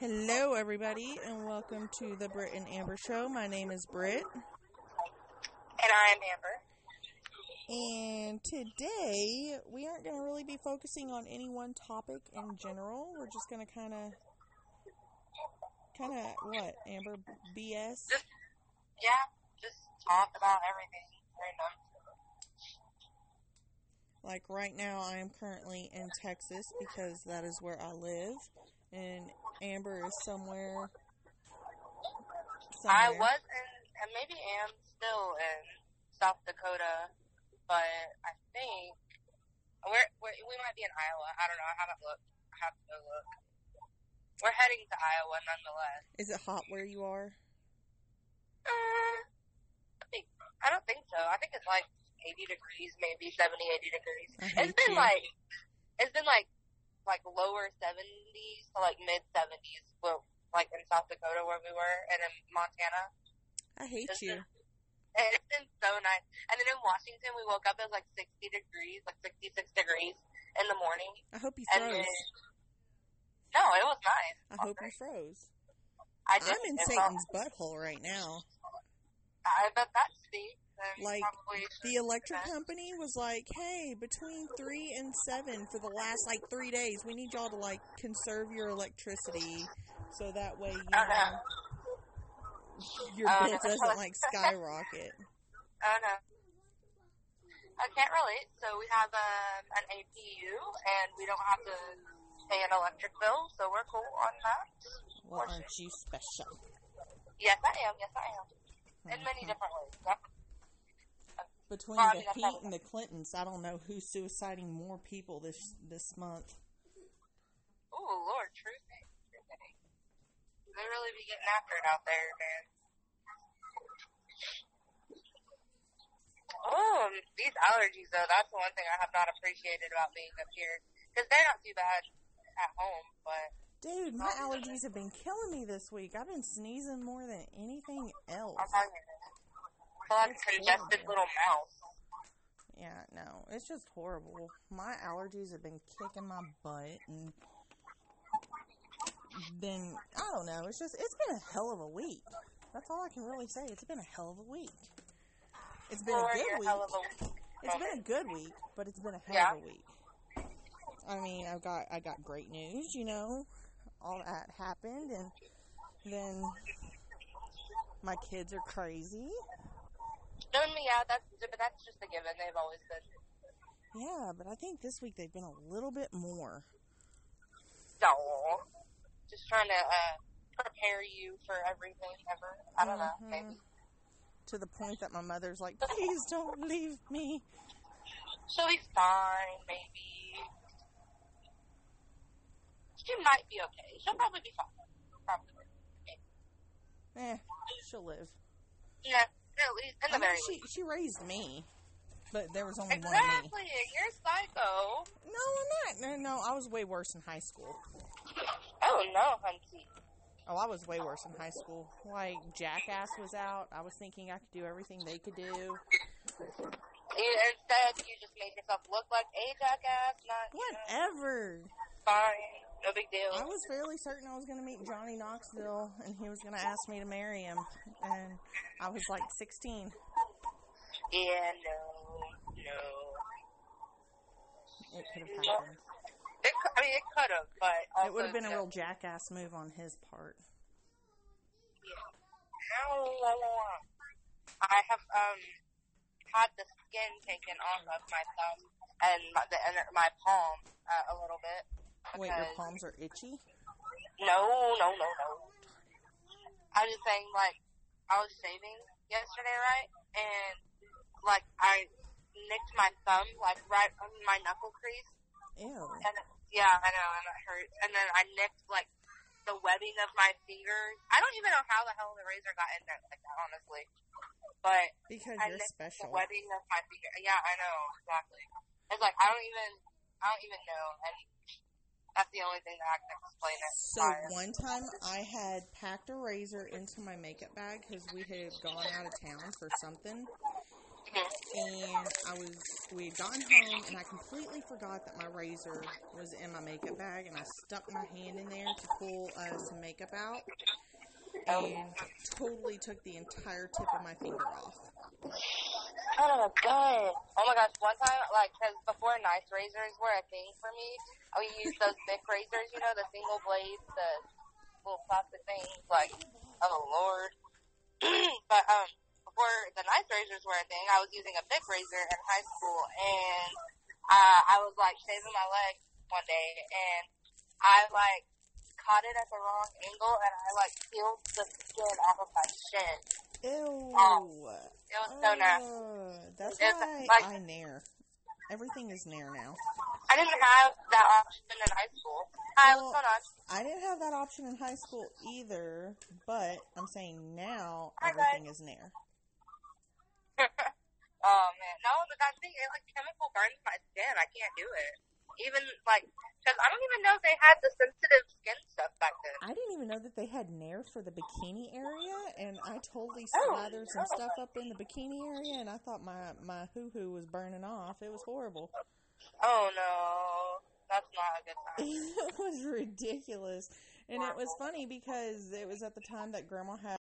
Hello, everybody, and welcome to the Britt and Amber Show. My name is Britt, And I'm Amber. and today we aren't going to really be focusing on any one topic in general. We're just going to kind of, kind of what, Amber? BS? Just, yeah, just talk about everything. Random. Like right now, I am currently in Texas because that is where I live, and Amber is somewhere. I was in, and maybe am still in South Dakota, but I think we're, we're we might be in Iowa. I don't know. I haven't looked. I have to go look. We're heading to Iowa nonetheless. Is it hot where you are? Uh, I think I don't think so. I think it's like 80 degrees, maybe 70, 80 degrees. It's been you. like it's been like like lower 70s to like mid 70s, well, like in South Dakota where we were, and in Montana. I hate It's you. been- it's been so nice. And then in Washington, we woke up it was like 60 degrees, like 66 degrees in the morning. I hope you froze. then, no, it was nice. I hope you froze. I I'm in Satan's butthole right now. I bet that's steep. Like, The electric company was like, "Hey, between three and seven for the last like three days, we need y'all to like conserve your electricity, so that way you Oh, know no. your Oh, bill no. doesn't like skyrocket." Oh no. I can't relate. So we have um, an APU, and we don't have to pay an electric bill, so we're cool on that. Well, aren't you special? Yes, I am. Yes, I am. In many different ways. Yeah. Between Well, I the mean, that's Pete and the Clintons, I don't know who's suiciding more people this this month. Oh Lord, truth. They really be getting after it out there, man. Oh, these allergies, though, that's the one thing I have not appreciated about being up here. Because they're not too bad at home, but Dude, my um, allergies have been killing me this week. I've been sneezing more than anything else. I'm telling you, I feel like a It's congested little mouse. Yeah, no, it's just horrible. My allergies have been kicking my butt, and then I don't know. It's just it's been a hell of a week. That's all I can really say. It's been a hell of a week. It's been a good week. a It's been a good week, but it's been a hell Yeah. of a week. I mean, I've got I got great news. You know, all that happened, and then my kids are crazy. I mean, yeah, that's but that's just a given. They've always been. Yeah, but I think this week they've been a little bit more. No, just trying to uh, prepare you for everything ever. I don't know, Mhm. maybe. To the point that my mother's like, please don't leave me. She'll be fine, maybe. She might be okay. She'll probably be fine. Probably. Eh, she'll live. Yeah, at least in the I mean, very she, least. she raised me, but there was only one me. Exactly. You're psycho. No, I'm not. No, no, I was way worse in high school. Oh no, hunty. Oh, I was way worse in high school. Like, Jackass was out. I was thinking I could do everything they could do. Instead, you just made yourself look like a jackass. Not you know, Whatever. fine. No big deal. I was fairly certain I was going to meet Johnny Knoxville and he was going to ask me to marry him. And I was like 16. Yeah, no, no. It could have happened. It, I mean, it could have, but It would have been a real jackass move on his part. Yeah. I have um had the skin taken off of my thumb and my, the inner, my palm uh, a little bit. Wait, your palms are itchy? No, no, no, no. I was just saying, like, I was shaving yesterday, right? And like, I nicked my thumb, like, right on my knuckle crease. Ew. And yeah, I know, and it hurts. And then I nicked like the webbing of my fingers. I don't even know how the hell the razor got in there like that, honestly. But Because I you're nicked special. the webbing of my finger. Yeah, I know exactly. It's like I don't even, I don't even know, and that's the only thing that I can explain it. So by. one time I had packed a razor into my makeup bag because we had gone out of town for something, and I was we had gotten home and I completely forgot that my razor was in my makeup bag and I stuck my hand in there to pull uh, some makeup out and totally took the entire tip of my finger off. Oh my god. Oh my gosh, one time, like, cause before nice razors were a thing for me, I would use those thick razors, you know, the single blades, the little plastic things, like, oh lord. but, um, before the nice razors were a thing, I was using a thick razor in high school, and, uh, I was, like, shaving my leg one day, and I, like, caught it at the wrong angle, and I, like, peeled the skin off of my shin. Ew. Oh. It was so nasty. Uh, that's It's why like- I nair. Everything is nair now. I didn't have that option in high school. Hi, what's Well- going on? I didn't have that option in high school either, but I'm saying now Hi, everything is nair. oh man, no, but that thing it like chemical burns my skin. I can't do it. Even like, because I don't even know if they had the sensitive skin stuff back then. I didn't even know that they had Nair for the bikini area, and I totally Oh, some no. stuff up in the bikini area, and I thought my my hoo hoo was burning off. It was horrible. Oh no, that's not a good time. it was ridiculous, and it was funny because it was at the time that Grandma had.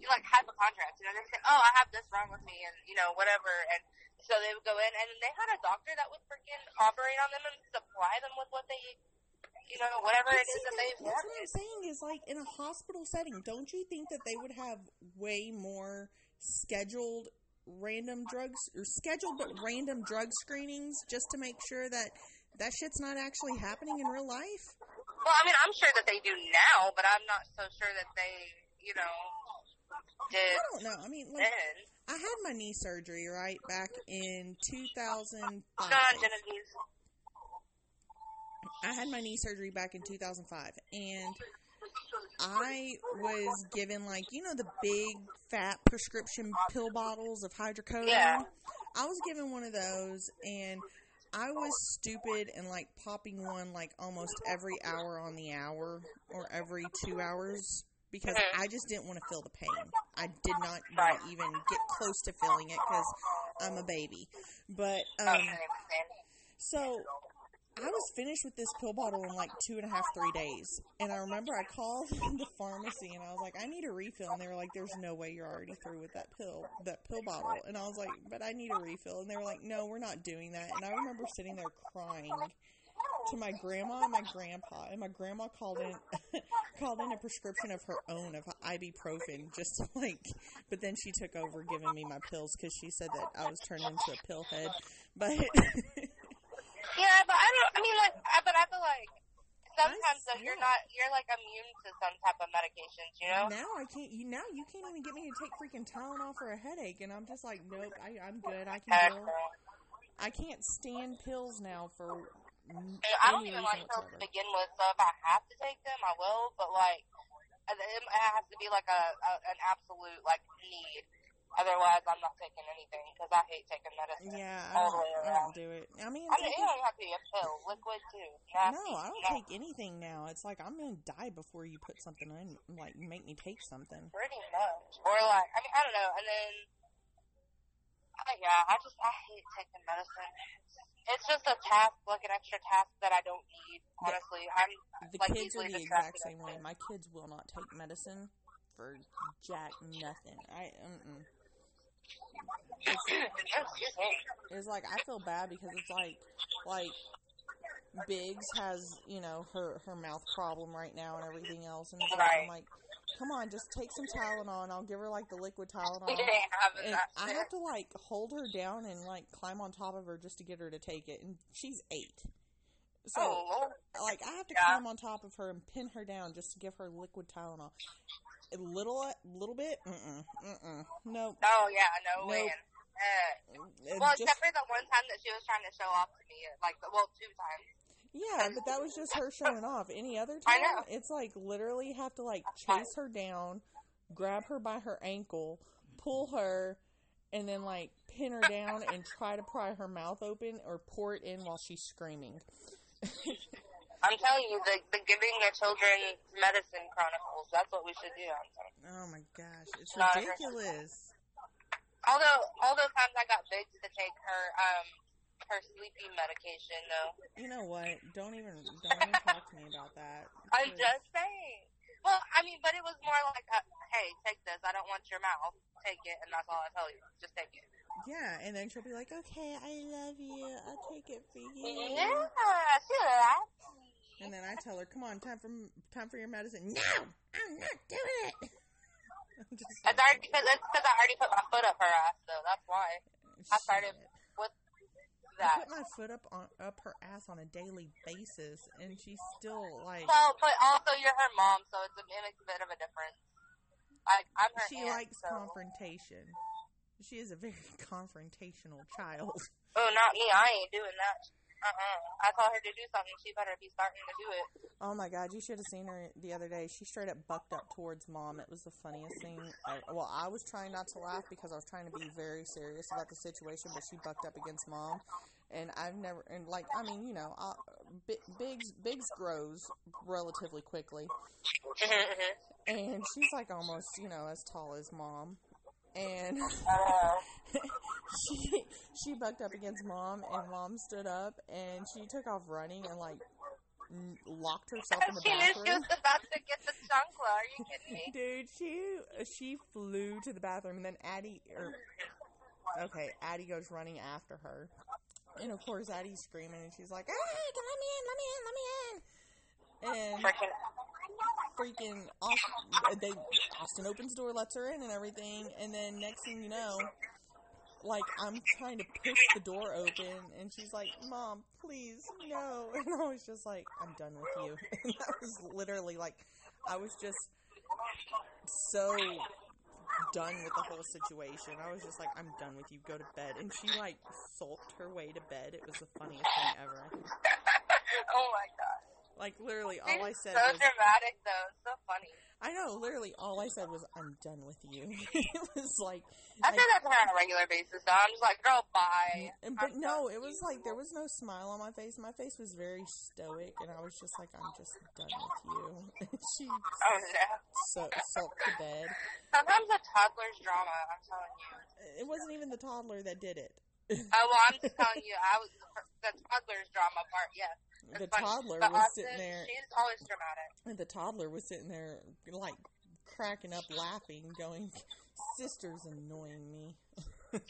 You like hypochondriacs, you know, they say, "Oh, I have this wrong with me," and you know, whatever, and so they would go in, and they had a doctor that would freaking operate on them and supply them with what they, you know, whatever it is that they that's what I'm saying is like in a hospital setting, don't you think that they would have way more scheduled random drugs or scheduled but random drug screenings just to make sure that that shit's not actually happening in real life. Well, I mean, I'm sure that they do now, but I'm not so sure that they, you know, did I don't know. I mean, like then. I had my knee surgery right back in 2005. I had my knee surgery back in 2005, and I was given like you know the big fat prescription pill bottles of hydrocodone. Yeah. I was given one of those, and I was stupid and like popping one like almost every hour on the hour or every two hours because Mhm. I just didn't want to feel the pain. I did not Right. want to even get close to feeling it because I'm a baby. But um, so I was finished with this pill bottle in like two and a half, three days. And I remember I called the pharmacy and I was like, I need a refill. And they were like, There's no way you're already through with that pill, that pill bottle. And I was like, But I need a refill. And they were like, No, we're not doing that. And I remember sitting there crying to my grandma and my grandpa. And my grandma called in called in a prescription of her own of ibuprofen, just to, like. But then she took over giving me my pills because she said that I was turned into a pill head. But Yeah, but I don't. I mean, like, I, but I feel like sometimes though you're not. You're like immune to some type of medications. You know. Now I can't. You now you can't even get me to take freaking Tylenol for a headache, and I'm just like, nope. I, I'm good. I can deal. I can't stand pills now for. I don't even mm, like pills to begin with, so if I have to take them, I will. But like, uh, it it has to be like a, a an absolute like need. Otherwise, I'm not taking anything because I hate taking medicine. Yeah, I don't, the way I don't do it. I mean, I mean, it don't have to be a pill, liquid too. Nasty. no, I don't No, take anything now. It's like I'm gonna die before you put something in, like make me take something. Pretty much. Or like, I mean, I don't know. And then, I, yeah, I just I hate taking medicine. It's just a task, like an extra task that I don't need. Honestly, I'm The Like, kids are the exact same way. My kids will not take medicine for jack nothing. I mm-mm. it's like I feel bad because it's like like Biggs has you know her her mouth problem right now and everything else, and it's like, I'm like, come on, just take some Tylenol, and I'll give her like the liquid Tylenol. You ain't having And I shit. have to like hold her down and like climb on top of her just to get her to take it, and she's eight. So oh, like I have to Yeah. climb on top of her and pin her down just to give her liquid Tylenol. A little, little bit, mm-mm, mm-mm, nope. Oh, yeah, no Nope. way. Uh, well, just- except for the one time that she was trying to show off to me, like, well, two times. Yeah, but that was just her showing off. Any other I time, know. it's like literally have to like chase her down, grab her by her ankle, pull her, and then like pin her down and try to pry her mouth open or pour it in while she's screaming. I'm telling you, the, the giving the children medicine chronicles, that's what we should do. Oh my gosh, it's Not a- ridiculous. Although, all those times I got Biggs to take her, um, her sleeping medication, though. You know what? Don't even don't even talk to me about that. I'm just saying. Well, I mean, but it was more like, a, hey, take this. I don't want your mouth. Take it, and that's all I tell you. Just take it. Yeah, and then she'll be like, "Okay, I love you. I'll take it for you." Yeah, she likes me. And then I tell her, "Come on, time for time for your medicine." No, I'm not doing it. I'm just It's already because I already put my foot up her ass, though. That's why I started Shit. With I put my foot up on up her ass on a daily basis, and she's still like Well, but also you're her mom, so it's a, it makes a bit of a difference. Like I'm her she aunt, likes so. confrontation. She is a very confrontational child. Oh, not me. I ain't doing that. Uh-uh. I told her to do something. She better be starting to do it. Oh my god, you should have seen her the other day. She straight up bucked up towards mom. It was the funniest thing. I, well, I was trying not to laugh because I was trying to be very serious about the situation, but she bucked up against mom. And I've never, and like, I mean, you know, Bi- Biggs Biggs grows relatively quickly, and she's like almost, you know, as tall as mom. And uh, she she bucked up against mom, and mom stood up, and she took off running and like n- locked herself in the she knew she bathroom. was about to get the chancla. Are you kidding me? Dude, she uh, she flew to the bathroom, and then Addie, or okay, Addie goes running after her, and of course Addie's screaming, and she's like, "Hey, let me in, let me in, let me in!" And Freaking freaking Austin, they Austin opens the door, lets her in, and everything, and then next thing you know, like I'm trying to push the door open, and she's like, "Mom, please, no!" And I was just like, "I'm done with you." And that was literally like, I was just so done with the whole situation. I was just like, "I'm done with you. Go to bed." And she like sulked her way to bed. It was the funniest thing ever. oh my god. Like literally, all I said so was, dramatic though. So funny. "I know." Literally, all I said was, "I'm done with you." it was like, I say that to her on a regular basis though. I'm just like, girl, bye. Mm, and, but I'm no, it was you. like there was no smile on my face. My face was very stoic, and I was just like, "I'm just done with you." She Oh no. so, sulked to bed. Sometimes a toddler's drama, I'm telling you. It wasn't even the toddler that did it. Oh well, I'm just telling you, I was the toddler's drama part. Yes, The toddler was sitting there, She's always dramatic. and the toddler was sitting there, like cracking up, laughing, going, "Sister's annoying me."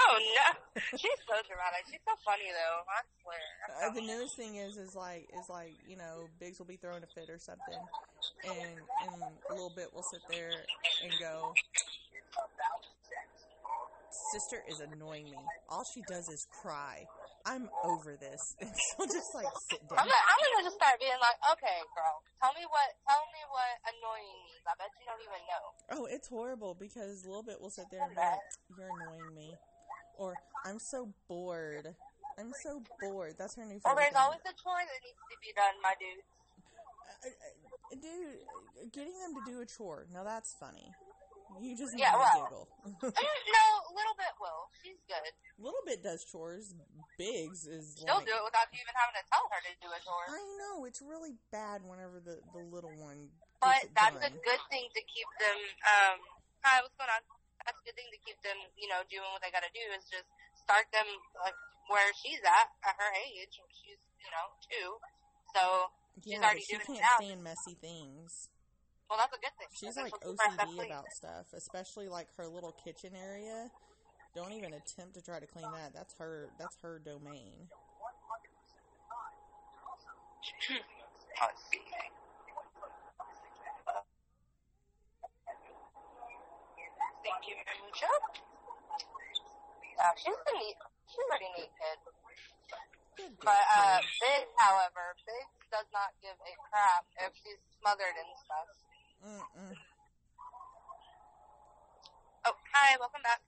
Oh no, she's so dramatic. She's so funny though. I swear. Uh, the newest thing is, is like, is like, you know, Biggs will be throwing a fit or something, and and a little bit will sit there and go, "Sister is annoying me. All she does is cry. I'm over this." And she'll just like sit I'm gonna, I'm gonna just start being like, okay, girl, tell me what, tell me what annoying means. I bet you don't even know. Oh, it's horrible because a little bit will sit there and be like, "You're annoying me," or "I'm so bored." I'm so bored. That's her new Well, favorite. there's thing. always a chore that needs to be done, my dude. Uh, uh, dude, getting them to do a chore. Now that's funny. You just Yeah, me well. giggle. No, a little bit will. She's good. Little bit does chores. Biggs is She'll like. do it without you even having to tell her to do a chore. I know it's really bad whenever the the little one. But gets it that's a good thing to keep them. Um, hi, what's going on? That's a good thing to keep them, you know, doing what they got to do. Is just start them like where she's at at her age. She's, you know, two. So, Yeah, but already she doing it can't now. stand messy things. well, that's a good thing. She's like she'll keep her stuff OCD about stuff, especially like her little kitchen area. Don't even attempt to try to clean that. That's her. That's her domain. Thank you very much. Yeah, she's a neat, she's a pretty neat kid. But uh. Big, however, Big does not give a crap if she's smothered in stuff. Mm-mm. Oh, hi, welcome back.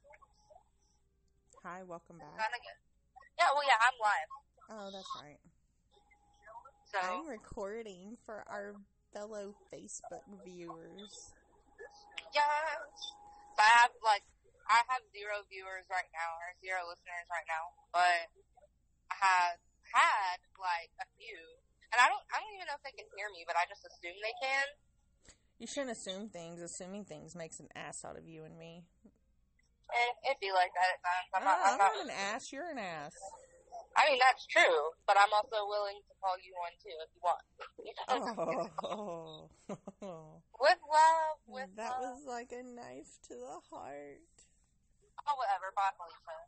Hi, welcome back. Yeah, well, yeah, I'm live. Oh, that's right. So, I'm recording for our fellow Facebook viewers. yeah. So I have, like, I have zero viewers right now, or zero listeners right now, but I have had, like, a few. And I don't, I don't even know if they can hear me, but I just assume they can. You shouldn't assume things. Assuming things makes an ass out of you and me. And it'd be like that at times. I'm I'm not, not, I'm not, an ass. You're an ass. I mean, that's true, but I'm also willing to call you one too if you want. Oh, With love, with that love. was like a knife to the heart. Oh, whatever. Bye, Felicia.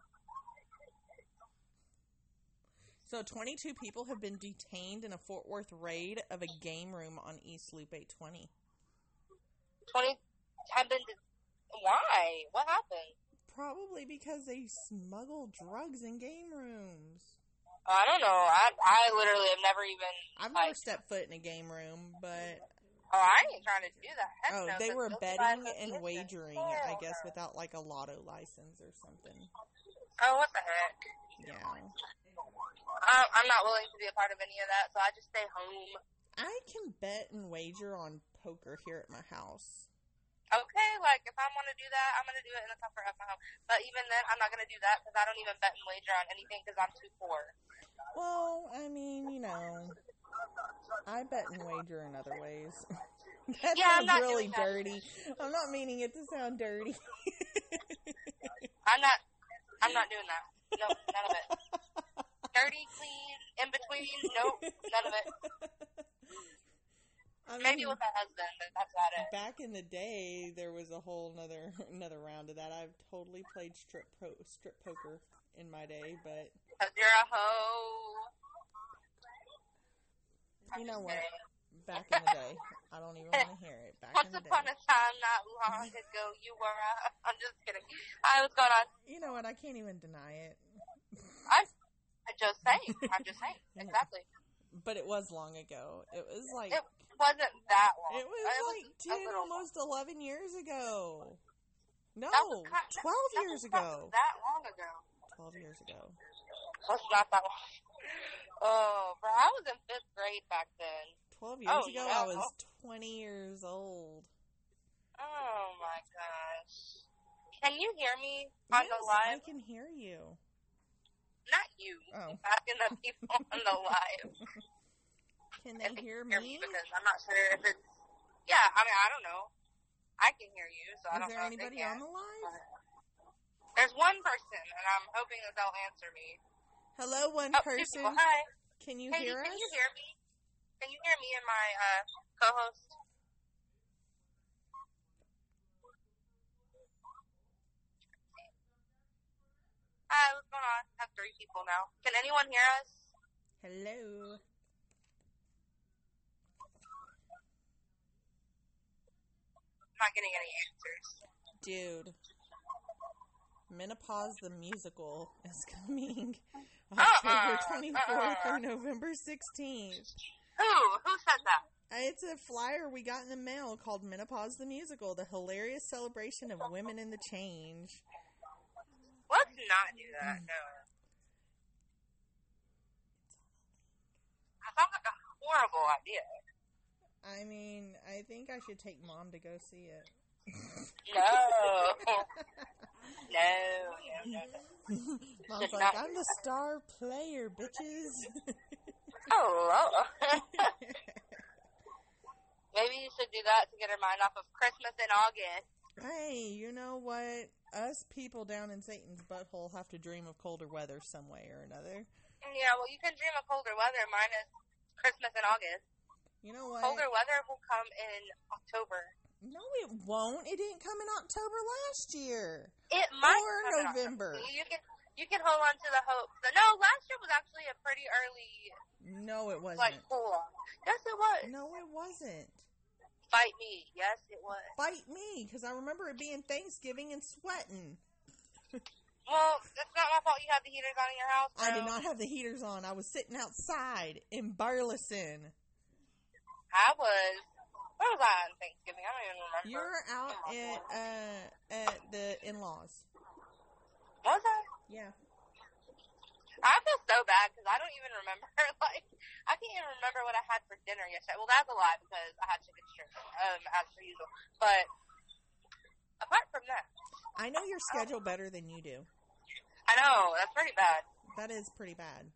So, 22 people have been detained in a Fort Worth raid of a game room on East Loop 820. 20 have been. Why? What happened? Probably because they smuggle drugs in game rooms. I don't know. I I literally have never even. I've never Like- stepped foot in a game room, but Oh, I ain't trying to do that. Heck oh, no, they were betting and wagering, I guess, without like a lotto license or something. Oh, what the heck? Yeah. I'm not willing to be a part of any of that, so I just stay home. I can bet and wager on poker here at my house. Okay, like if I want to do that, I'm gonna do it in the comfort of my home. But even then, I'm not gonna do that because I don't even bet and wager on anything because I'm too poor. Well, I mean, you know, I bet and wager in other ways. that Yeah, I'm sounds not really doing that. dirty. I'm not meaning it to sound dirty. I'm not. I'm not doing that. No, none of it. Dirty, clean, in between. Nope, none of it. I mean, Maybe with my husband, but that's about it. back in the day, there was a whole another another round of that. I've totally played strip pro, strip poker in my day, but you're a hoe. you know what? Back in the day. I don't even want to hear it. Back Once in the upon a time, not long ago, you were. Uh, I'm just kidding. Hi, what's going on? You know what? I can't even deny it. I'm just saying. I'm just saying. Yeah. Exactly. But it was long ago. It was like It wasn't that long. it was like a ten, almost eleven years ago. No, was kind- twelve that years was not ago. That long ago. Twelve years ago. That's not that long. Oh, bro, I was in fifth grade back then. Twelve years Oh, ago. I was oh. twenty years old. Oh my gosh. Can you hear me on yes, the live? I can hear you. Not you. Oh, Asking the people on the live. can they they hear can me? because I'm not sure if it's. Yeah, I mean, I don't know. I can hear you, so I Is don't there know anybody if they on the line? There's one person, and I'm hoping that they'll answer me. Hello, one Oh, person. Hi. Can you Katie, hear can us? you hear me? Can you hear me and my uh, co-host? Hi, what's going on? I have three people now. Can anyone hear us? Hello. Not getting any answers. Dude. Menopause the musical is coming Uh-uh, October 24th uh-uh. through November 16th. Who? Who said that? Uh, It's a flyer we got in the mail called Menopause the Musical, the hilarious celebration of women in the change. Let's not do that. No. That sounds like a horrible idea. I mean, I think I should take mom to go see it. No. no. No. No. Mom's like, I'm the star player, bitches. Oh. Maybe you should do that to get her mind off of Christmas in August. hey, you know what? Us people down in Satan's butthole have to dream of colder weather some way or another. Yeah, well, you can dream of colder weather minus Christmas in August. You know what? Colder weather will come in October. No, it won't. It didn't come in October last year. It might Or November. You can you can hold on to the hope. No, last year was actually a pretty early No, it wasn't. like cool. Yes, it was. No, it wasn't. Fight me. Yes, it was. Fight me, because I remember it being Thanksgiving and sweating. Well, it's not my fault you had the heaters on in your house. I did not have the heaters on. I was sitting outside in Burleson. I was. Where was I on Thanksgiving? I don't even remember. You were out at uh, at the in-laws. Was I? Yeah. I feel so bad because I don't even remember. like, I can't even remember what I had for dinner yesterday. Well, that's a lie because I had chicken strips, um, as per usual. But apart from that, I know your schedule better than you do. I know that's pretty bad. That is pretty bad.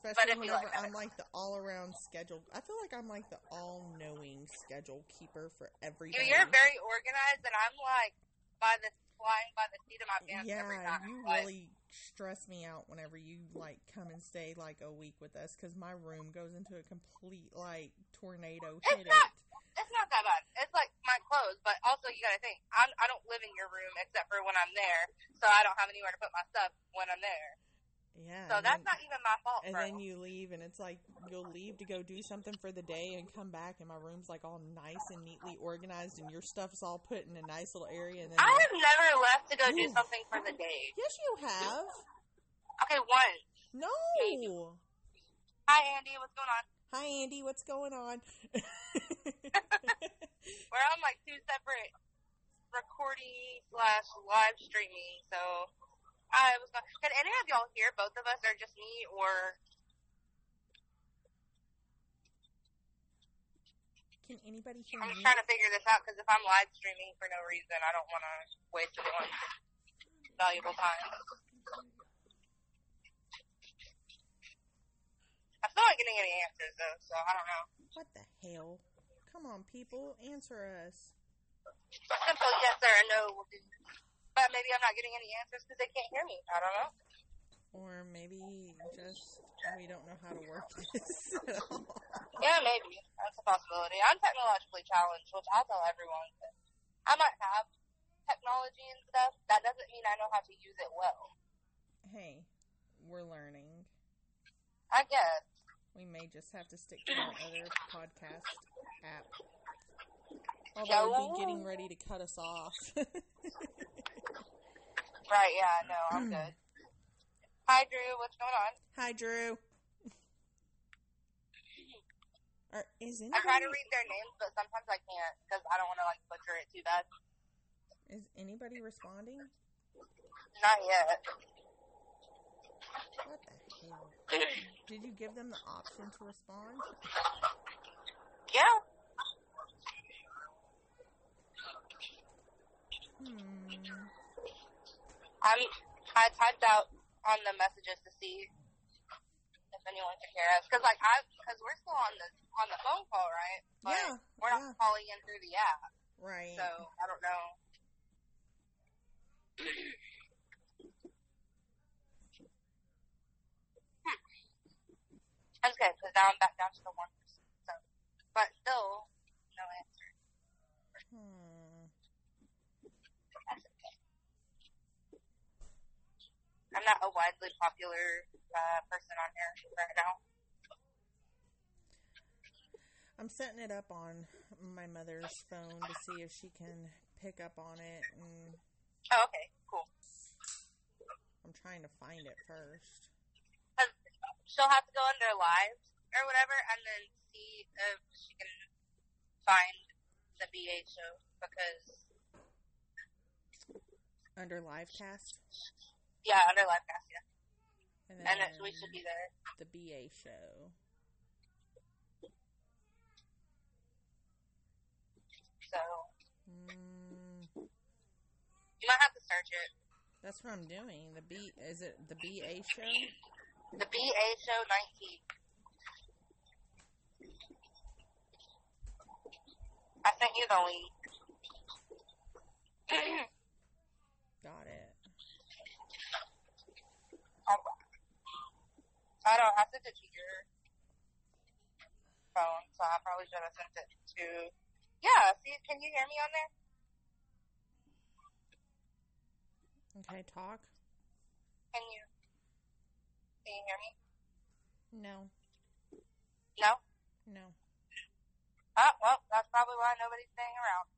But Especially whenever like I'm like the all-around schedule. I feel like I'm like the all-knowing schedule keeper for You, everybody. you're very organized, and I'm like by the flying by the seat of my pants yeah, every time. you really stress me out whenever you like come and stay like a week with us because my room goes into a complete like tornado It's hit it. not- It's not that bad. It's like my clothes, but also you gotta think I'm, I don't live in your room except for when I'm there, so I don't have anywhere to put my stuff when I'm there. Yeah. So that's then, not even my fault, and bro. then you leave, and it's like you'll leave to go do something for the day, and come back, and my room's like all nice and neatly organized, and your stuff's all put in a nice little area. And then I have never left to go do something for the day. yes, you have. Okay, once. No. Hi, Andy. What's going on? Hi, Andy. What's going on? We're on like two separate recording slash live streaming. So I was. Going, can any of y'all hear both of us, or just me, or Can anybody hear me? I'm me? just trying to figure this out because if I'm live streaming for no reason, I don't want to waste anyone's valuable time. I'm still not getting any answers though, so I don't know. What the hell? Come on, people, answer us. Simple yes or a no will do. But maybe I'm not getting any answers because they can't hear me. I don't know. Or maybe just we don't know how to work this. Yeah, maybe. That's a possibility. I'm technologically challenged, which I tell everyone. I might have technology and stuff. That doesn't mean I know how to use it well. Hey, we're learning. I guess. We may just have to stick to our other podcast app. Although it'd be getting ready to cut us off. Right, yeah, no, I'm good. Hi, Drew, what's going on? Hi, Drew. Or is I try to read their names, but sometimes I can't because I don't want to, like, butcher it too bad. is anybody responding? Not yet. What the hell? Did you give them the option to respond? Yeah. Hmm. I'm, I typed out on the messages to see if anyone can hear us. Because, like, I, because we're still on the, on the phone call, right? But Yeah, We're not yeah. calling in through the app, Right. so I don't know. That's good, because now I'm back down to the one percent. So, but still, no answer. Hmm. That's okay. I'm not a widely popular uh, person on here right now. I'm setting it up on my mother's phone to see if she can pick up on it, and Oh, okay, cool. I'm trying to find it first. 'Cause she'll have to go under lives or whatever, and then see if she can find the BA show because Under Livecast, yeah, under livecast, yeah, and then and we should be there. the BA show. So Mm, you might have to search it. that's what I'm doing. The B is it the BA show? The BA show 19. I sent you the link. Got it. I don't have to it to your phone, so I probably should have sent it to. Yeah, see, can you hear me on there? Okay, talk. Can you? Can you hear me? No, No. no. Oh, well, that's probably why nobody's staying around.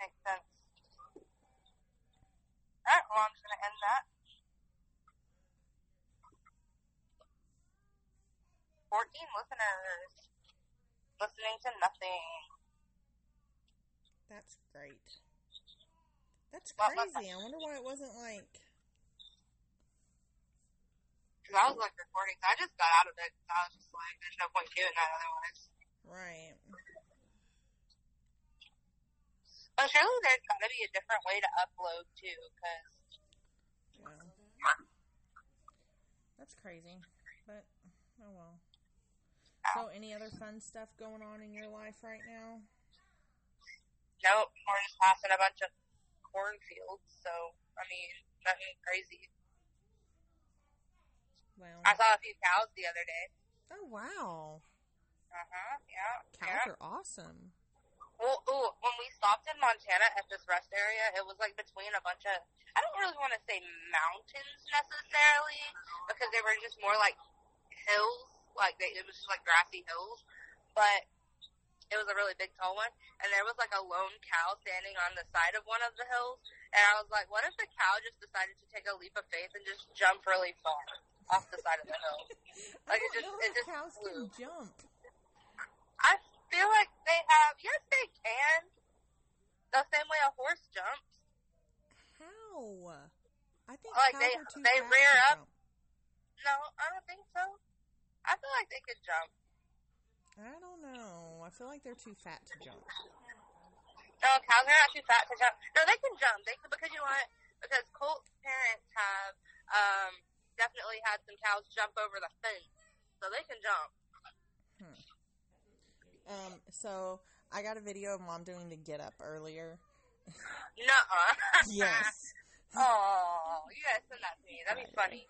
Makes sense. Alright, well, I'm just gonna end that. 14 listeners. Listening to nothing. That's great. That's crazy. I wonder why it wasn't like. Cause I was like recording, I just got out of it. I was just like, there's no point doing that otherwise. Right. But surely there's gotta be a different way to upload too, cause Yeah. That's crazy. But, oh well. So, any other fun stuff going on in your life right now? nope, we're just passing a bunch of cornfields, so, I mean, nothing crazy. Well, I saw a few cows the other day. oh wow. Uh huh. Yeah. Cows yeah. are awesome. Well, ooh, when we stopped in Montana at this rest area, it was like between a bunch of I don't really want to say mountains necessarily because they were just more like hills, like they, it was just like grassy hills, but it was a really big tall one, and there was like a lone cow standing on the side of one of the hills, and I was like, what if the cow just decided to take a leap of faith and just jump really far off the side of the hill? Like, it just- it just cows flew. can jump. I feel like they have. Yes, they can. The same way a horse jumps. How? I think Like, they- they rear up. jump. No, I don't think so. I feel like they could jump. I don't know. I feel like they're too fat to jump. No, cows are not too fat to jump. No, they can jump. They can, because you know what? Because Colt's parents have um definitely had some cows jump over the fence, so they can jump. Um, so I got a video of mom doing the get up earlier. Nuh-uh. Yes. oh, you gotta send that to me. That'd be funny.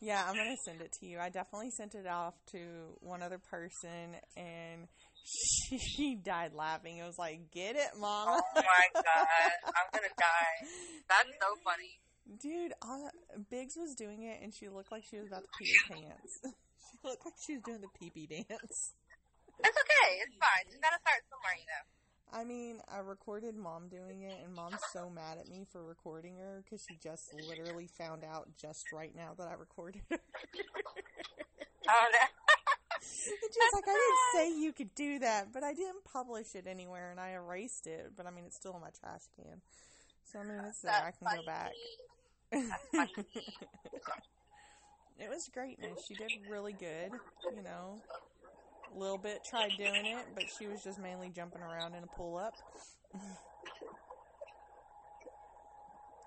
Yeah, I'm gonna send it to you. I definitely sent it off to one other person, and she died laughing. It was like, "Get it, mama." Oh my god, I'm gonna die. That's so funny. Dude, uh, Biggs was doing it, and she looked like she was about to pee her pants. she looked like she was doing the pee pee dance. It's okay. It's fine. You gotta start somewhere, you know. I mean, I recorded mom doing it, and mom's so mad at me for recording her because she just literally found out just right now that I recorded her. Oh no. And she was like, I didn't say you could do that, but I didn't publish it anywhere, and I erased it. But I mean, it's still in my trash can. So I mean, it's there. I That's can go back. It was great, man. She did really good. You know, a little bit tried doing it, but she was just mainly jumping around in a pull up.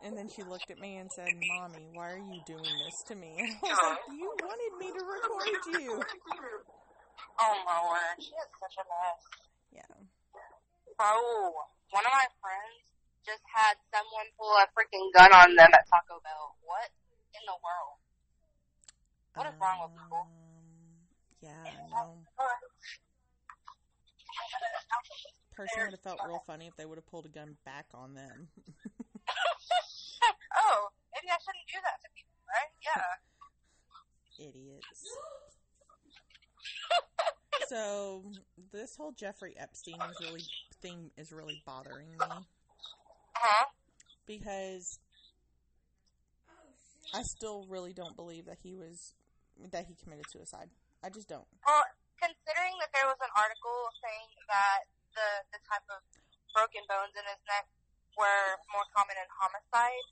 And then she looked at me and said, Mommy, why are you doing this to me? And I was like, You wanted me to record you. Oh my word. She is such a mess. Yeah. Oh, one of my friends just had someone pull a freaking gun on them at Taco Bell. What in the world? What is wrong with people? Um, Yeah, I know. Person would have felt real funny if they would have pulled a gun back on them. oh, maybe I shouldn't do that to people, right? Yeah. Idiots. so this whole Jeffrey Epstein is really thing is really bothering me Huh? because I still really don't believe that he was that he committed suicide. I just don't. Well, considering that there was an article saying that the the type of broken bones in his neck were more common in homicide,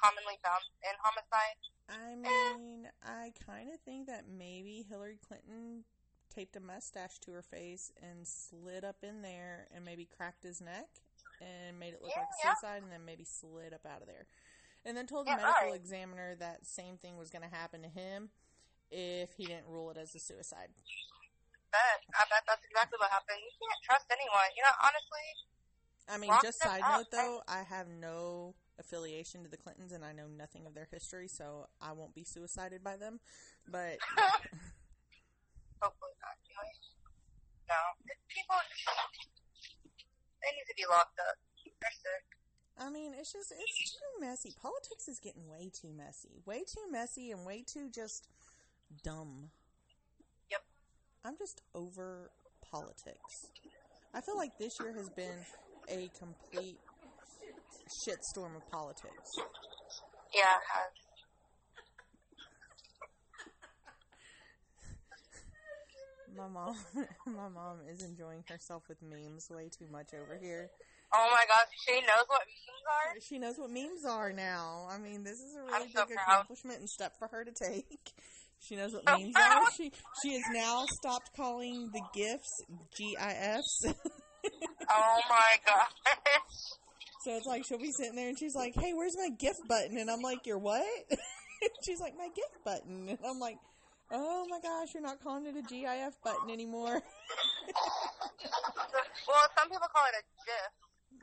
commonly found in homicide. I eh. mean, I kind of think that maybe Hillary Clinton taped a mustache to her face and slid up in there and maybe cracked his neck and made it look Yeah, like yeah. suicide and then maybe slid up out of there. And then told the Yeah, medical right. examiner that same thing was going to happen to him if he didn't rule it as a suicide. Bet I bet that's exactly what happened. You can't trust anyone. You know, honestly. I mean, just side up, note though, I have no affiliation to the Clintons and I know nothing of their history, so I won't be suicided by them. But Hopefully not. No, people. They need to be locked up. They're sick. I mean, it's just it's too messy. Politics is getting way too messy. Way too messy and way too just dumb. Yep. I'm just over politics. I feel like this year has been a complete shitstorm of politics. Yeah, it has. My mom my mom is enjoying herself with memes way too much over here. Oh my gosh, she knows what memes are. She knows what memes are now. I mean, this is a really I'm big accomplishment and step for her to take. She knows what So memes are. She she has now stopped calling the gifts GIFs. Oh my gosh. so it's like she'll be sitting there and she's like, "Hey, where's my gift button?" And I'm like, "Your what?" she's like, "My gift button." And I'm like, "Oh my gosh, you're not calling it a GIF button anymore." well, some people call it a GIF,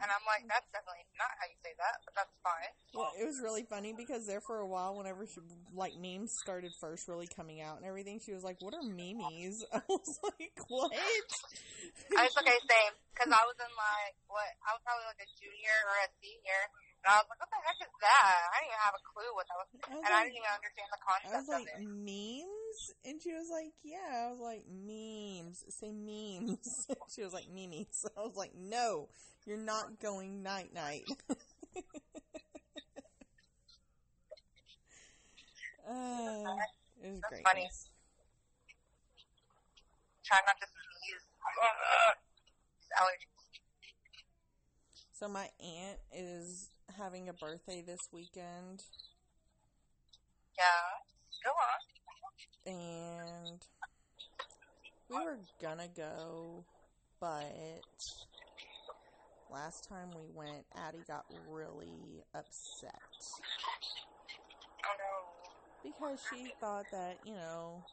and I'm like, that's definitely not how you say that, but that's fine. Well, it was really funny because there for a while, whenever she, like memes started first really coming out and everything, she was like, "What are memes?" I was like, "What?" I was okay, same, because I was in like what I was probably like a junior or a senior, and I was like, what the heck is that? I didn't even have a clue what that was, I was and I didn't even understand the I concept was like, of it. Memes? And she was like, yeah. I was like, memes. Say memes. she was like, memes. I was like, no, you're not going night night. uh, it was That's great. funny. Try not to sneeze. Allergies. So my aunt is having a birthday this weekend, Yeah. Go on. And we were gonna go, but last time we went, Addie got really upset because she thought that you know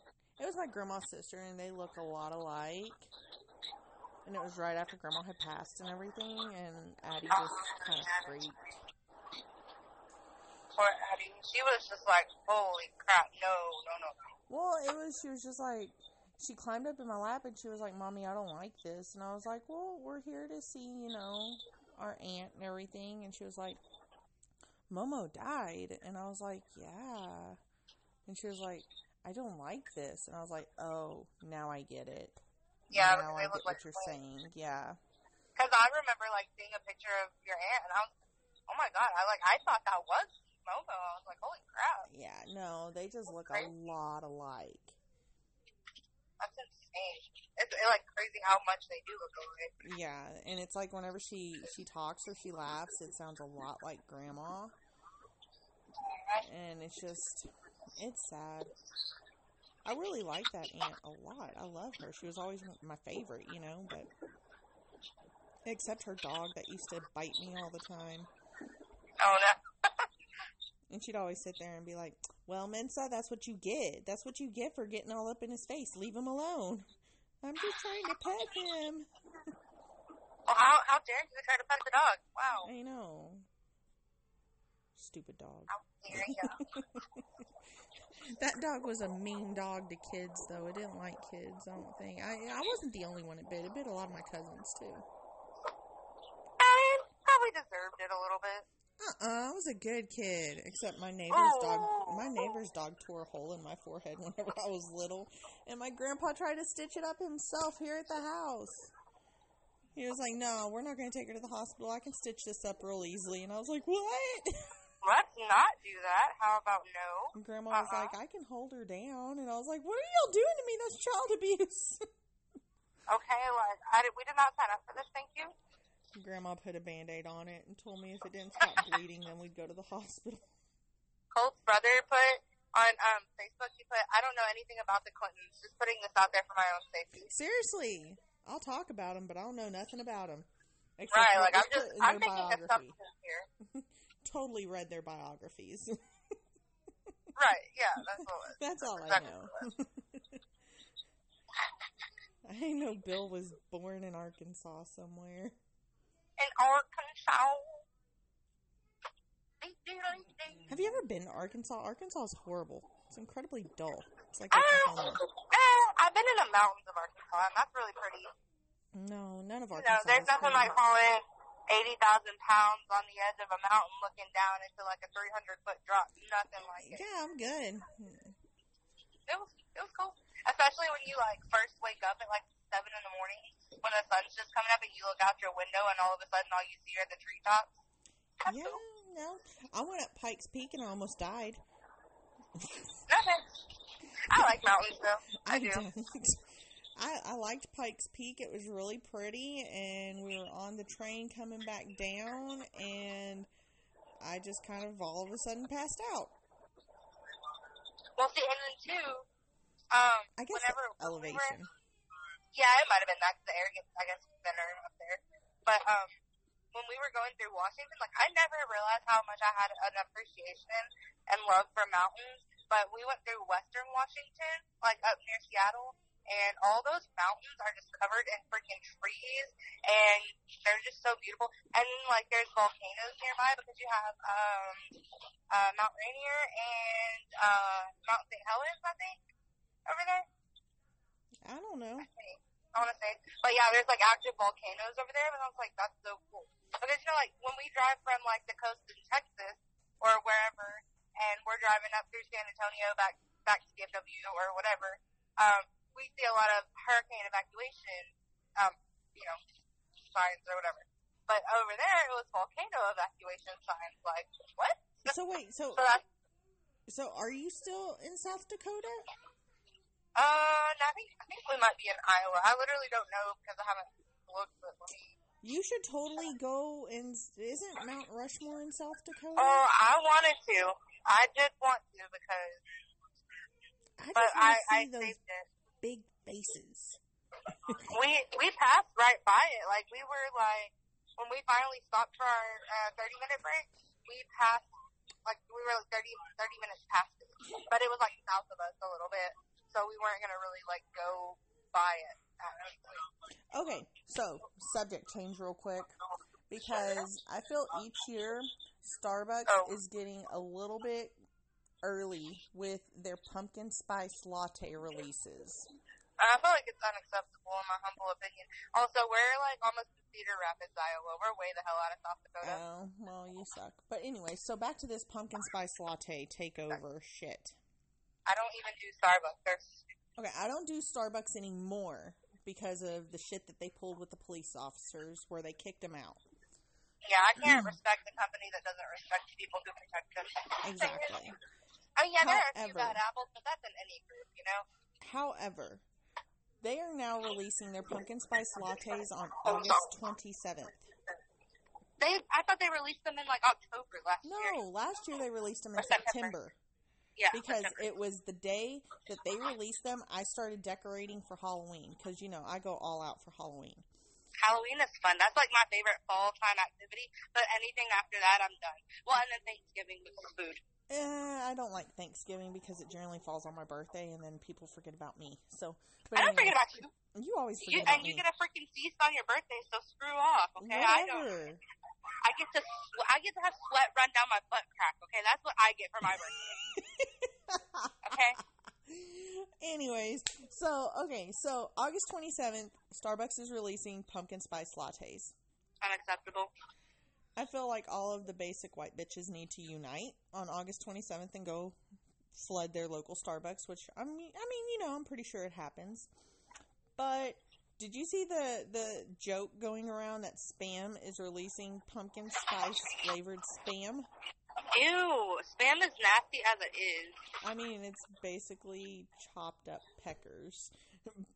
it was my grandma's sister, and they look a lot alike. And it was right after grandma had passed and everything, and Addie just kind of freaked. Poor Addie. She was just like, holy crap, no, no, no. Well, it was, she was just like, she climbed up in my lap and she was like, Mommy, I don't like this. And I was like, Well, we're here to see, you know, our aunt and everything. And she was like, Momo died. And I was like, yeah. And she was like, I don't like this. And I was like, oh, now I get it. Yeah, now I get what you're saying. Yeah. Because I remember like seeing a picture of your aunt, and I was, oh my god, I like I thought that was Momo. I was like, holy crap, Yeah, no, they just look a lot alike. that's insane. It's it, like crazy how much they do look alike. Yeah, and it's like whenever she she talks or she laughs, it sounds a lot like grandma, and it's just it's sad. I really like that aunt a lot. I love her. She was always my favorite, you know, but except her dog that used to bite me all the time. Oh no, And she'd always sit there and be like, "Well, Mensa, that's what you get. That's what you get for getting all up in his face. Leave him alone. I'm just trying to pet him." well, oh, how how dare you try to pet the dog? Wow, I know. Stupid dog. how dare you? That dog was a mean dog to kids, though. It didn't like kids. I don't think. I I wasn't the only one it bit. It bit a lot of my cousins too. I probably deserved it a little bit. Uh-uh, I was a good kid. Except my neighbor's dog. Oh. My neighbor's dog tore a hole in my forehead whenever I was little, and my grandpa tried to stitch it up himself here at the house. He was like, "No, we're not going to take her to the hospital. I can stitch this up real easily." And I was like, "What?" Let's not do that. How about no? And Grandma was Uh-uh. like, "I can hold her down," and I was like, "What are y'all doing to me? That's child abuse." Okay, like I did, we did not sign up for this. Thank you. Grandma put a band aid on it and told me if it didn't stop bleeding, then we'd go to the hospital. Colt's brother put on um Facebook. He put, I don't know anything about the Clintons. Just putting this out there for my own safety. Seriously, I'll talk about them, but I don't know nothing about them. Right, like I'm just I'm making assumptions here. Totally read their biographies. Right, yeah, that's what. it was. That's all I know. what it was. I know Bill was born in Arkansas somewhere. In Arkansas. Have you ever been to Arkansas? Arkansas is horrible. It's incredibly dull. It's like Uh, eh, I've been in the mountains of Arkansas, and that's really pretty. No, none of Arkansas. know, there's nothing pretty. like falling 80,000 pounds on the edge of a mountain looking down into like a 300 foot drop. Nothing like it. Yeah, I'm good. It was, it was cool. Especially when you like first wake up at like 7 in the morning when the sun's just coming up and you look out your window and all of a sudden all you see are the treetops. That's Yeah, cool. no. I went up Pikes Peak and I almost died. Nothing. I like mountains though. I, do. don't. I, I liked Pikes Peak. It was really pretty, and we were on the train coming back down, and I just kind of all of a sudden passed out. Well, see, and then too, um, I guess whenever the we were- elevation. Yeah, it might have been that 'cause the air gets, I guess, thinner up there. But um, when we were going through Washington, like I never realized how much I had an appreciation and love for mountains. But we went through Western Washington, like up near Seattle, and all those mountains are just covered in freaking trees, and they're just so beautiful. And like there's volcanoes nearby because you have um, uh, Mount Rainier and uh, Mount St. Helens, I think, over there. I don't know. I want say, but yeah, there's like active volcanoes over there, and I was like, that's so cool. Because you know, like when we drive from like the coast in Texas or wherever, and we're driving up through San Antonio back back to DFW or whatever, um, we see a lot of hurricane evacuation, um, you know, signs or whatever. But over there, it was volcano evacuation signs. Like what? So wait, so So so are you still in South Dakota? Uh, no, I think I think we might be in Iowa. I literally don't know because I haven't looked. But let me You should totally go and isn't Mount Rushmore in South Dakota? Oh, I wanted to. I did want to because, I but I, I those it. big faces. We we passed right by it. Like we were like when we finally stopped for our uh, thirty minute break, we passed like we were like 30, 30 minutes past it, but it was like south of us a little bit, so we weren't gonna really like go buy it. Uh, Okay, so subject change real quick because I feel each year Starbucks Oh. is getting a little bit early with their pumpkin spice latte releases. I feel like it's unacceptable in my humble opinion. Also, we're like almost in Cedar Rapids, Iowa. We're way the hell out of South Dakota. Oh, well, you suck. But anyway, so back to this pumpkin spice latte takeover shit. I don't even do Starbucks. Okay, I don't do Starbucks anymore because of the shit that they pulled with the police officers where they kicked them out. Yeah, I can't mm-hmm. respect a company that doesn't respect people who protect them. Exactly. I mean, oh, yeah, there are a few However- bad apples, but that's in any group, you know? However, they are now releasing their pumpkin spice lattes on oh, August 27th. They, I thought they released them in like October last year. No, last year they released them in September. September Yeah, because September. it was the day that they released them. I started decorating for Halloween because you know I go all out for Halloween. Halloween is fun. That's like my favorite fall time activity. But anything after that, I'm done. Well, and then Thanksgiving with food. Eh, I don't like Thanksgiving because it generally falls on my birthday and then people forget about me. So, I don't anyway, forget about you. you always you forget about and you get a freaking feast on your birthday, so screw off, okay? I don't. I get to I get to have sweat run down my butt crack. Okay, that's what I get for my birthday. Okay, Anyways, so okay, so August 27th, Starbucks is releasing pumpkin spice lattes. unacceptable. I feel like all of the basic white bitches need to unite on August 27th and go flood their local Starbucks, which I mean, I mean, you know, I'm pretty sure it happens. But did you see the the joke going around that Spam is releasing pumpkin spice flavored spam? Ew, spam is nasty as it is. I mean, it's basically chopped up peckers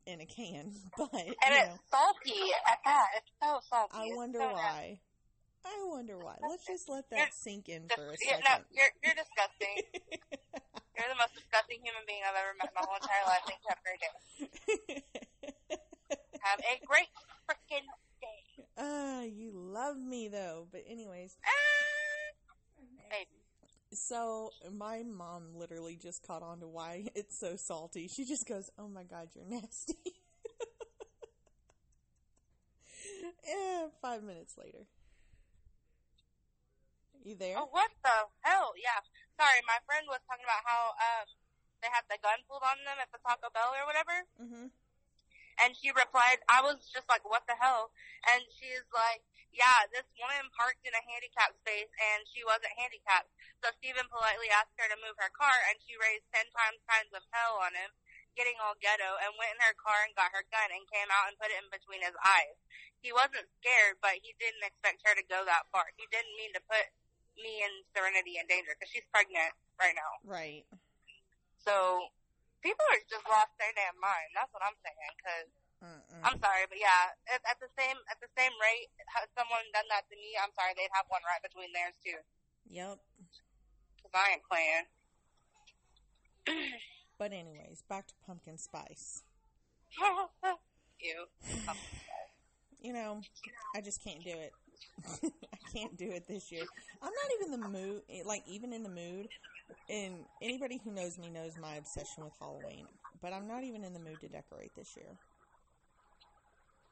in a can, but you And know, it's salty at that. It's so salty. I It's wonder so nasty. why. I wonder why. Let's just let that You're- sink in for a yeah, no, second. you're you're disgusting. you're the most disgusting human being I've ever met in my whole entire life. Thanks. Have a great day. Have a great freaking day. Ah, you love me though. But anyways, Ah, so my mom literally just caught on to why it's so salty. She just goes, "Oh my god, you're nasty." eh, five minutes later. You there? Oh, what the hell? Yeah. Sorry, my friend was talking about how um they had the gun pulled on them at the Taco Bell or whatever. Mhm. And she replied, I was just like, what the hell? And she's like, yeah, this woman parked in a handicap space and she wasn't handicapped. So Stephen politely asked her to move her car and she raised 10 times kinds of hell on him, getting all ghetto, and went in her car and got her gun and came out and put it in between his eyes. He wasn't scared, but he didn't expect her to go that far. He didn't mean to put me and Serenity in danger because she's pregnant right now. Right. So people are just lost their damn mind. That's what I'm saying. Cause Mm-mm. I'm sorry, but yeah, at, at the same at the same rate, had someone done that to me, I'm sorry, they'd have one right between theirs too. Yep. Cause I ain't playing. But anyways, back to pumpkin spice. you. You know, I just can't do it. I can't do it this year. I'm not even in the mood, like even in the mood. And anybody who knows me knows my obsession with Halloween. But I'm not even in the mood to decorate this year.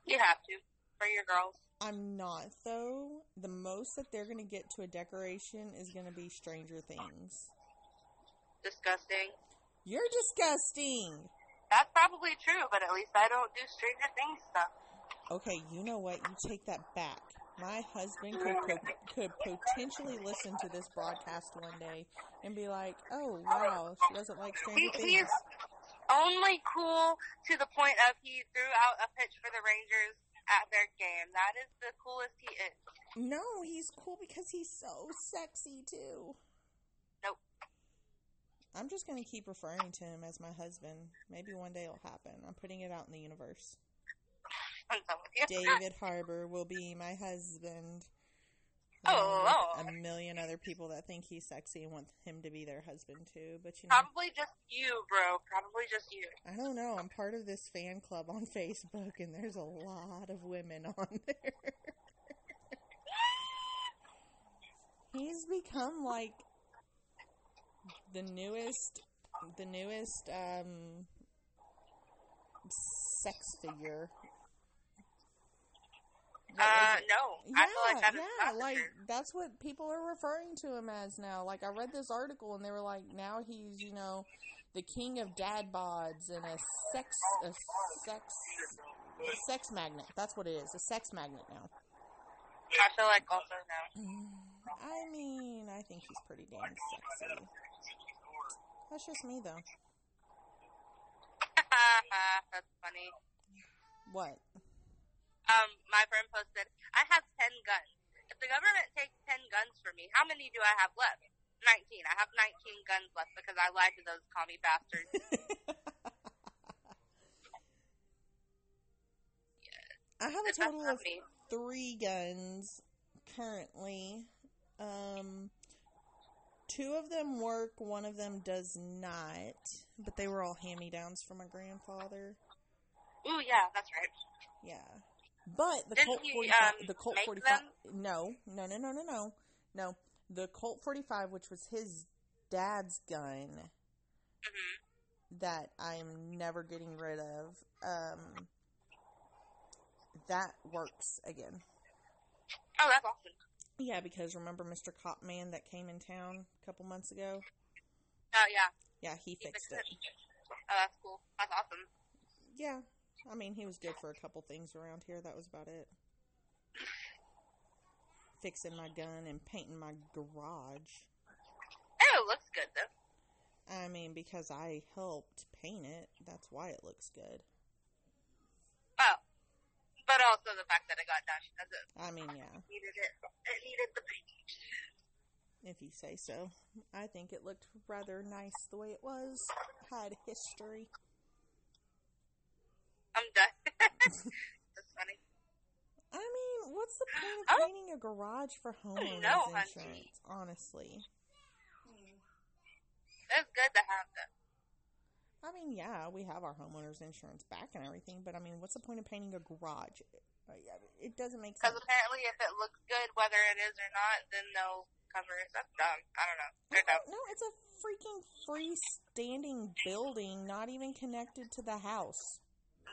You have to for your girls. I'm not though. The most that they're gonna get to a decoration is gonna be Stranger Things. Disgusting. You're disgusting. That's probably true, but at least I don't do Stranger Things stuff. Okay, you know what? You take that back. My husband could po- could potentially listen to this broadcast one day and be like, "Oh wow, she doesn't like He, Stranger he's Things." only cool to the point of he threw out a pitch for the Rangers at their game. That is the coolest he is. No, he's cool because he's so sexy too. Nope. I'm just gonna keep referring to him as my husband. Maybe one day it'll happen. I'm putting it out in the universe. I'm with you. David Harbour will be my husband. Oh, with a million other people that think he's sexy and want him to be their husband too. But you know, Probably just you, bro. Probably just you. I don't know. I'm part of this fan club on Facebook, and there's a lot of women on there. He's become like the newest, the newest um, sex figure. Uh, no. I feel like that yeah, like that's what people are referring to him as now. Like I read this article and they were like, now he's you know the king of dad bods and a sex a sex a sex magnet. That's what it is, a sex magnet now. I feel like also now. I mean, I think he's pretty damn sexy. That's just me though. That's funny. What? Um, my friend posted, I have 10 guns. If the government takes 10 guns from me, how many do I have left? 19. I have 19 guns left because I lied to those commie bastards. I have a total of me. three guns currently. Um, two of them work, one of them does not, but they were all hand me downs from my grandfather. Ooh, yeah, that's right. Yeah. But the Didn't Colt he, 45, um, the Colt 45, them? no, no, no, no, no, no, no. The Colt 45, which was his dad's gun hmm that I'm never getting rid of, um, that works again. Oh, that's awesome. Yeah, because remember Mr. Copman that came in town a couple months ago? Oh, yeah. Yeah, he fixed it. Oh, that's cool. That's awesome. Yeah, I mean, he was good for a couple things around here. That was about it. Fixing my gun and painting my garage. Oh, it looks good, though. I mean, because I helped paint it, that's why it looks good. Oh. But also the fact that it got done I mean, yeah, needed it. It needed the paint. if you say so. I think it looked rather nice the way it was. Had history. I'm done. that's funny. I mean, what's the point of painting a garage for homeowners know, insurance? Honestly, hmm. It's good to have them. I mean, yeah, we have our homeowners insurance back and everything, but I mean, what's the point of painting a garage? Like, I mean, It doesn't make sense. Because apparently, if it looks good, whether it is or not, then they'll cover it. That's dumb. I don't know. They're dumb. No, it's a freaking freestanding building, not even connected to the house.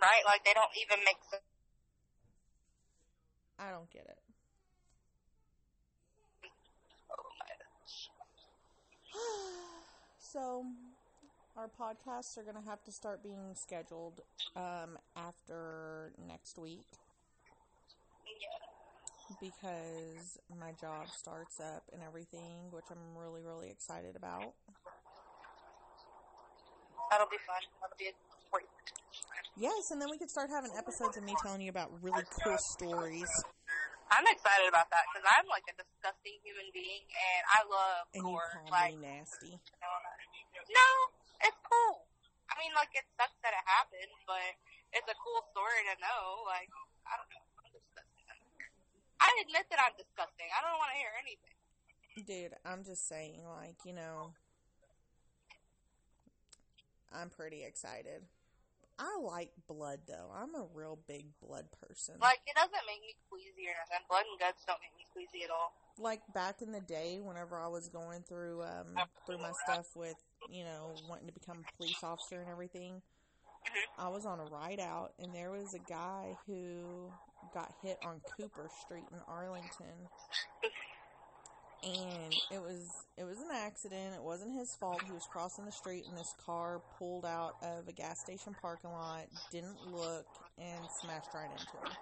Right? Like, they don't even make sense. I don't get it. so, our podcasts are going to have to start being scheduled um, after next week because my job starts up and everything, which I'm really, really excited about. That'll be fun. That'll be a great. Yes, and then we could start having episodes of me telling you about really cool stories. I'm excited about that because I'm like a disgusting human being and I love And you gore. call Like, me nasty. no, it's cool. I mean, like, it sucks that it happened, but it's a cool story to know. Like, I don't know. I'm disgusting. I admit that I'm disgusting. I don't want to hear anything. Dude, I'm just saying, like, you know, I'm pretty excited. I like blood, though. I'm a real big blood person. Like, it doesn't make me queasy or nothing. Blood and guts don't make me queasy at all. like back in the day whenever I was going through um through my stuff with, you know, wanting to become a police officer and everything. I was on a ride out and there was a guy who got hit on Cooper Street in Arlington. And it was it was an accident. It wasn't his fault. He was crossing the street and this car pulled out of a gas station parking lot, didn't look, and smashed right into him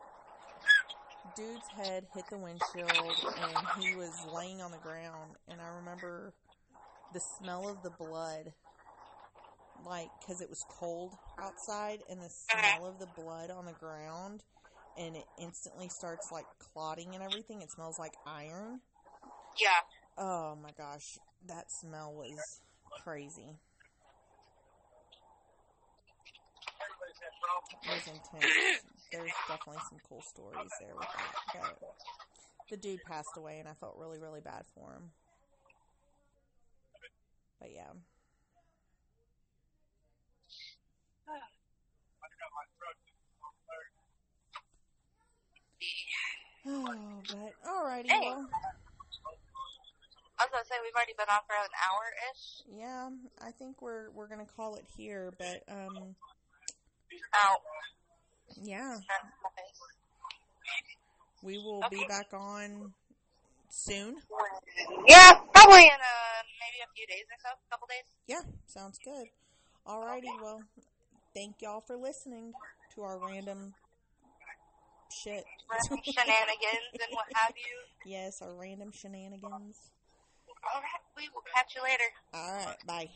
dude's head hit the windshield and he was laying on the ground and i remember the smell of the blood like because it was cold outside and the smell of the blood on the ground and it instantly starts like clotting and everything it smells like iron Yeah. oh my gosh that smell was crazy it was intense there's definitely some cool stories there with that. But the dude passed away, and I felt really, really bad for him. But yeah. Oh, but alrighty. Hey. Well, I was gonna say we've already been on for an hour ish. yeah, I think we're we're gonna call it here. But um, Out. yeah, we will be back on soon. Yeah, probably in uh, maybe a few days or so, a couple days. Yeah, sounds good. Alrighty, well, thank y'all for listening to our random shit. Shenanigans and what have you. yes, our random shenanigans. All right, we will catch you later. Alright, bye.